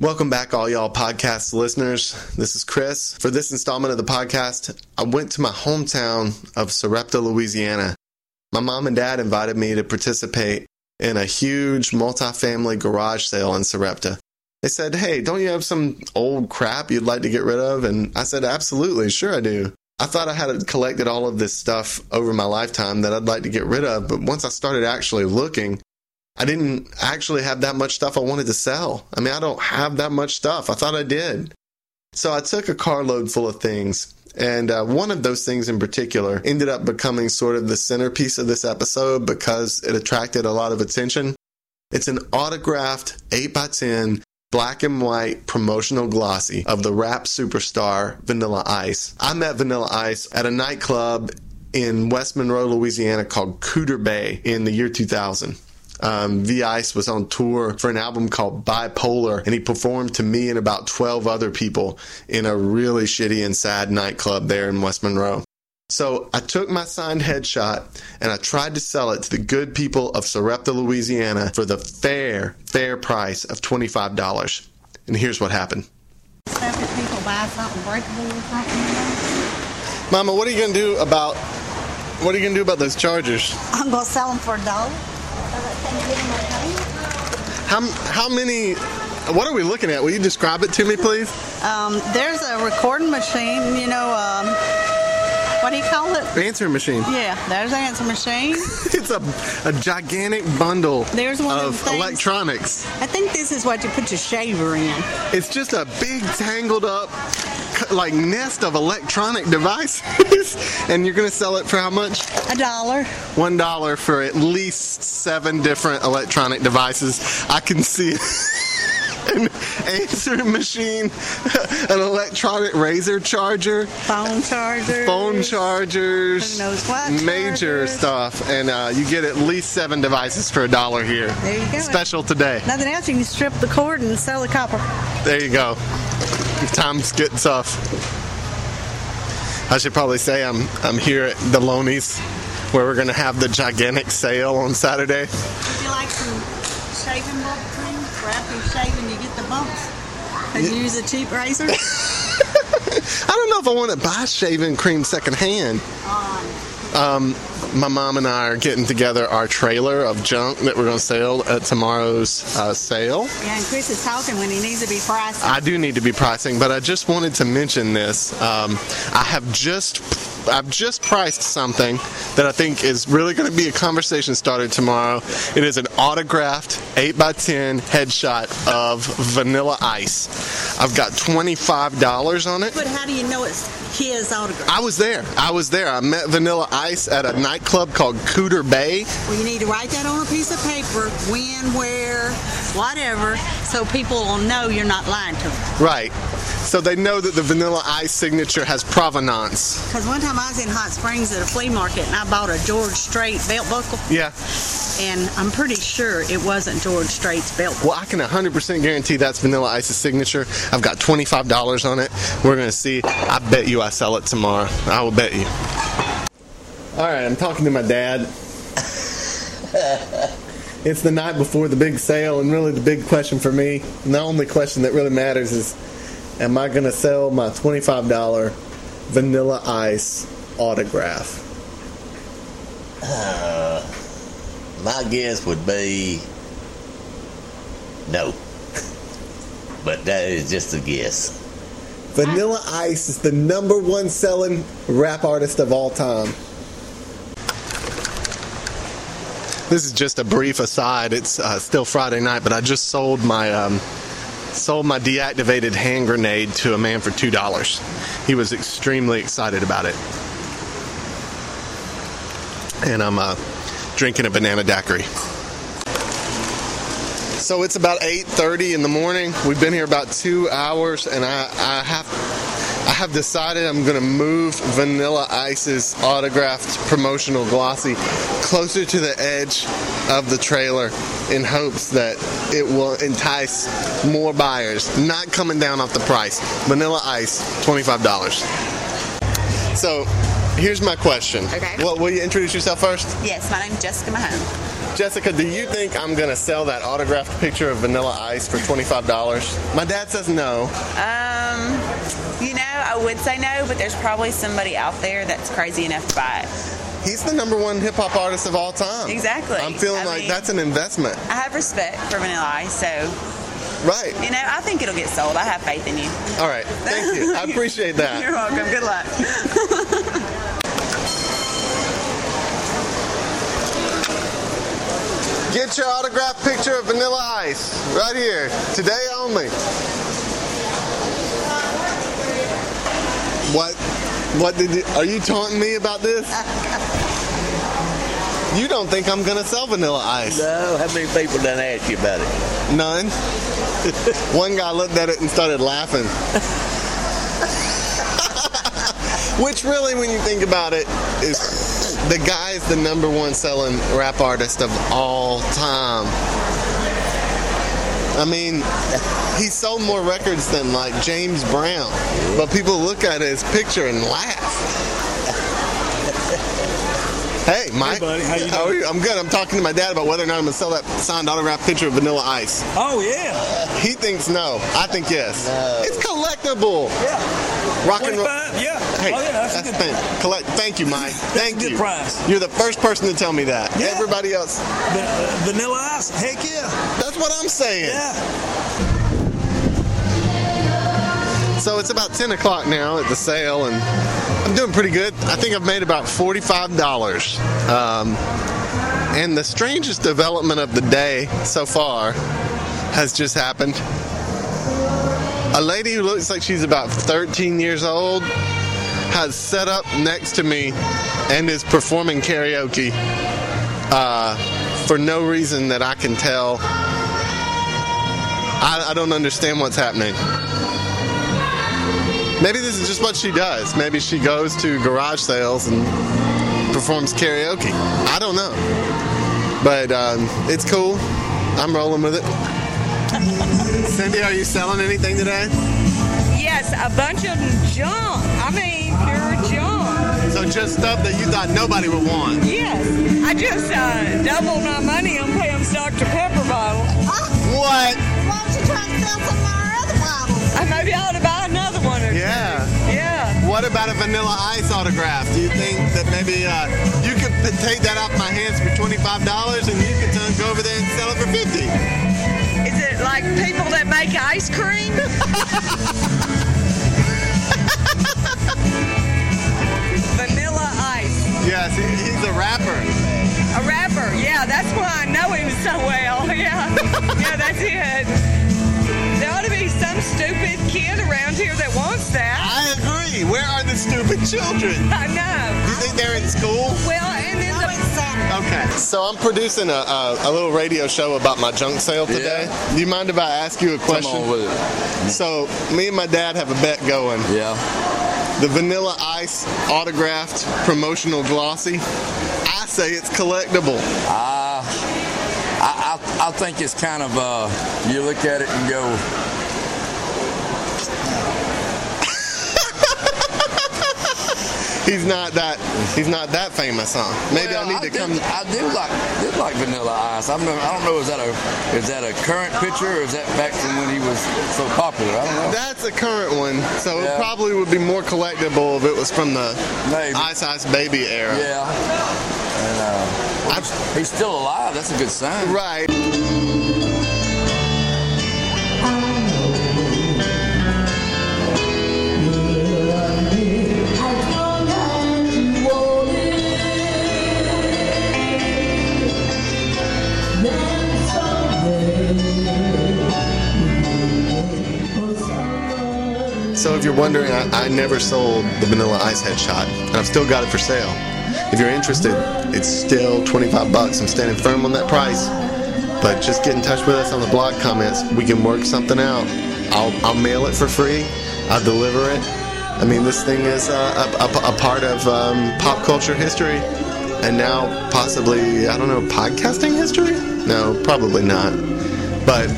Welcome back, all y'all podcast listeners. This is Chris. For this installment of the podcast, I went to my hometown of Sarepta, Louisiana. My mom and dad invited me to participate in a huge multi-family garage sale in Sarepta. They said, Hey, don't you have some old crap you'd like to get rid of? And I said, Absolutely, sure I do. I thought I had collected all of this stuff over my lifetime that I'd like to get rid of, but once I started actually looking, I didn't actually have that much stuff I wanted to sell. I mean, I don't have that much stuff. I thought I did. So I took a carload full of things. And uh, one of those things in particular ended up becoming sort of the centerpiece of this episode because it attracted a lot of attention. It's an autographed 8x10 black and white promotional glossy of the rap superstar Vanilla Ice. I met Vanilla Ice at a nightclub in West Monroe, Louisiana called Cooter Bay in the year 2000. Um, V Ice was on tour for an album called Bipolar, and he performed to me and about 12 other people in a really shitty and sad nightclub there in West Monroe. So I took my signed headshot and I tried to sell it to the good people of Sarepta, Louisiana for the fair, fair price of $25. And here's what happened. If people buy something breakable or something, Mama, what are you going to do about what are you going to do about those chargers? I'm going to sell them for a dollar. How how many what are we looking at? Will you describe it to me, please? Um, there's a recording machine, you know, um, what do you call it? Answering machine. Yeah, there's an answer machine. It's a, a gigantic bundle There's one of of electronics. I think this is what you put your shaver in. It's just a big tangled up like nest of electronic devices, and you're gonna sell it for how much? A dollar. One dollar for at least seven different electronic devices. I can see an answering machine, an electronic razor charger, Phone charger. phone chargers, Who knows what major chargers. stuff, and uh, you get at least seven devices for a dollar here. There you go. Special today. Nothing else, you can strip the cord and sell the copper. There you go. Time's getting tough. I should probably say I'm I'm here at the Loney's, where we're gonna have the gigantic sale on Saturday. Would you like some shaving bump cream? After you shave and you get the bumps. Have you use a cheap razor? I don't know if I want to buy shaving cream secondhand. Um, my mom and I are getting together our trailer of junk that we're gonna sell at tomorrow's uh, sale. yeah, and Chris is talking when he needs to be pricey. I do need to be pricing, but I just wanted to mention this. Um, I have just I've just priced something that I think is really going to be a conversation starter tomorrow. It is an autographed 8x10 headshot of Vanilla Ice. I've got $25 on it. But how do you know it's his autograph? I was there. I was there. I met Vanilla Ice at a nightclub called Cooter Bay. Well, you need to write that on a piece of paper, when, where, whatever, so people will know you're not lying to them. Right. So they know that the Vanilla Ice signature has provenance. Because one time I was in Hot Springs at a flea market and I bought a George Strait belt buckle, Yeah. And I'm pretty sure it wasn't George Strait's belt. Well, I can 100% guarantee that's Vanilla Ice's signature. I've got $25 on it. We're going to see. I bet you I sell it tomorrow. I will bet you. All right, I'm talking to my dad. it's the night before the big sale, and really the big question for me, and the only question that really matters is Am I going to sell my $25 Vanilla Ice autograph? Uh, My guess would be no. But that is just a guess. Vanilla Ice is the number one selling rap artist of all time. This is just a brief aside. It's uh, still Friday night, but I just sold my um, sold my deactivated hand grenade to a man for two dollars. He was extremely excited about it, and I'm uh, drinking a banana daiquiri. So it's about 8:30 in the morning. We've been here about two hours, and I, I have I have decided I'm going to move Vanilla Ice's autographed promotional glossy closer to the edge of the trailer in hopes that it will entice more buyers. Not coming down off the price. Vanilla Ice, $25. So here's my question. Okay. Well, will you introduce yourself first? Yes, my name's Jessica Mahone. Jessica, do you think I'm gonna sell that autographed picture of Vanilla Ice for twenty-five dollars? My dad says no. Um, you know, I would say no, but there's probably somebody out there that's crazy enough to buy it. He's the number one hip hop artist of all time. Exactly. I'm feeling I like mean- that's an investment. I have respect for Vanilla Ice, so Right. you know, I think it'll get sold. I have faith in you. All right. Thank you. I appreciate that. You're welcome. Good luck. Get your autographed picture of Vanilla Ice right here, today only. What? What did you? Are you taunting me about this? You don't think I'm gonna sell Vanilla Ice? No, how many people done ask you about it? None. One guy looked at it and started laughing. Which really, when you think about it, is the guy is the number one selling rap artist of all time. I mean, he sold more records than like James Brown, but people look at his picture and laugh. Hey, Mike. buddy. How you are doing? you? I'm good. I'm talking to my dad about whether or not I'm gonna sell that signed autographed picture of Vanilla Ice. Oh yeah, He thinks no. I think yes. No. It's collectible. yeah. Rock and roll. Yeah. Hey, oh yeah, that's, that's a good. thank, collect. Thank you, Mike. Thank you. price. You're the first person to tell me that. Yeah. Everybody else. Va- uh, vanilla ice. Heck yeah. That's what I'm saying. Yeah. So it's about 10 o'clock now at the sale, and I'm doing pretty good. I think I've made about $45. Um, and the strangest development of the day so far has just happened. A lady who looks like she's about 13 years old has set up next to me and is performing karaoke uh, for no reason that I can tell. I, I don't understand what's happening. Maybe this is just what she does. Maybe she goes to garage sales and performs karaoke. I don't know. But um, it's cool. I'm rolling with it. Cindy, are you selling anything today? Yes, a bunch of junk. I mean, pure junk. So just stuff that you thought nobody would want. Yes, I just uh, doubled my money on Pam's Dr. Pepper bottle. What? Why don't you try and sell some of our other bottles? I maybe ought to buy another one or Yeah. two. Yeah. What about a vanilla ice autograph? Do you think that maybe uh, you could take that off my hands for $25 and you could go over there and sell it for 50 Is it like people that make ice cream? Vanilla ice. Yes, he's a rapper. A rapper. Yeah, that's why I know him so well. Yeah. Yeah, that's it. There ought to be some stupid kid around here that wants that. I agree. Where are the stupid children? I know. Do You think they're in school? Well, So I'm producing a, a, a little radio show about my junk sale today. Yeah. Do you mind if I ask you a question? Come on with it. So me and my dad have a bet going. Yeah. The Vanilla Ice autographed promotional glossy. I say it's collectible. I, I, I, I think it's kind of, uh, you look at it and go, He's not that. He's not that famous, huh? Maybe well, I need to do, come. I do like, did like Vanilla Ice. I, remember, I don't know, is that a, is that a current picture or is that back from when he was so popular? I don't know. That's a current one, so it probably would be more collectible if it was from the Maybe. Ice Ice Baby era. Yeah. And uh, well, he's, he's still alive. That's a good sign. Right. So if you're wondering, I, I never sold the Vanilla Ice headshot, and I've still got it for sale. If you're interested, it's still 25 bucks. I'm standing firm on that price. But just get in touch with us on the blog comments. We can work something out. I'll, I'll mail it for free. I'll deliver it. I mean, this thing is uh, a, a, a part of um, pop culture history, and now possibly I don't know podcasting history. No, probably not. But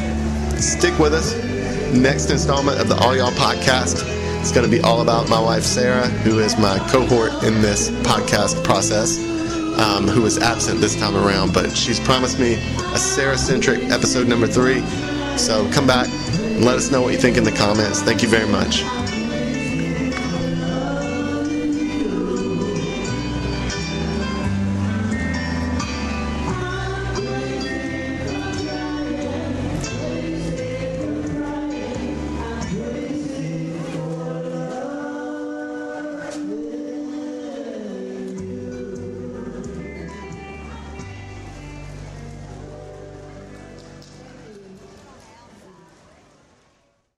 stick with us. Next installment of the All Y'all podcast is going to be all about my wife Sarah, who is my cohort in this podcast process. um, who was absent this time around, but she's promised me a Sarah centric episode number three. So come back and let us know what you think in the comments. Thank you very much.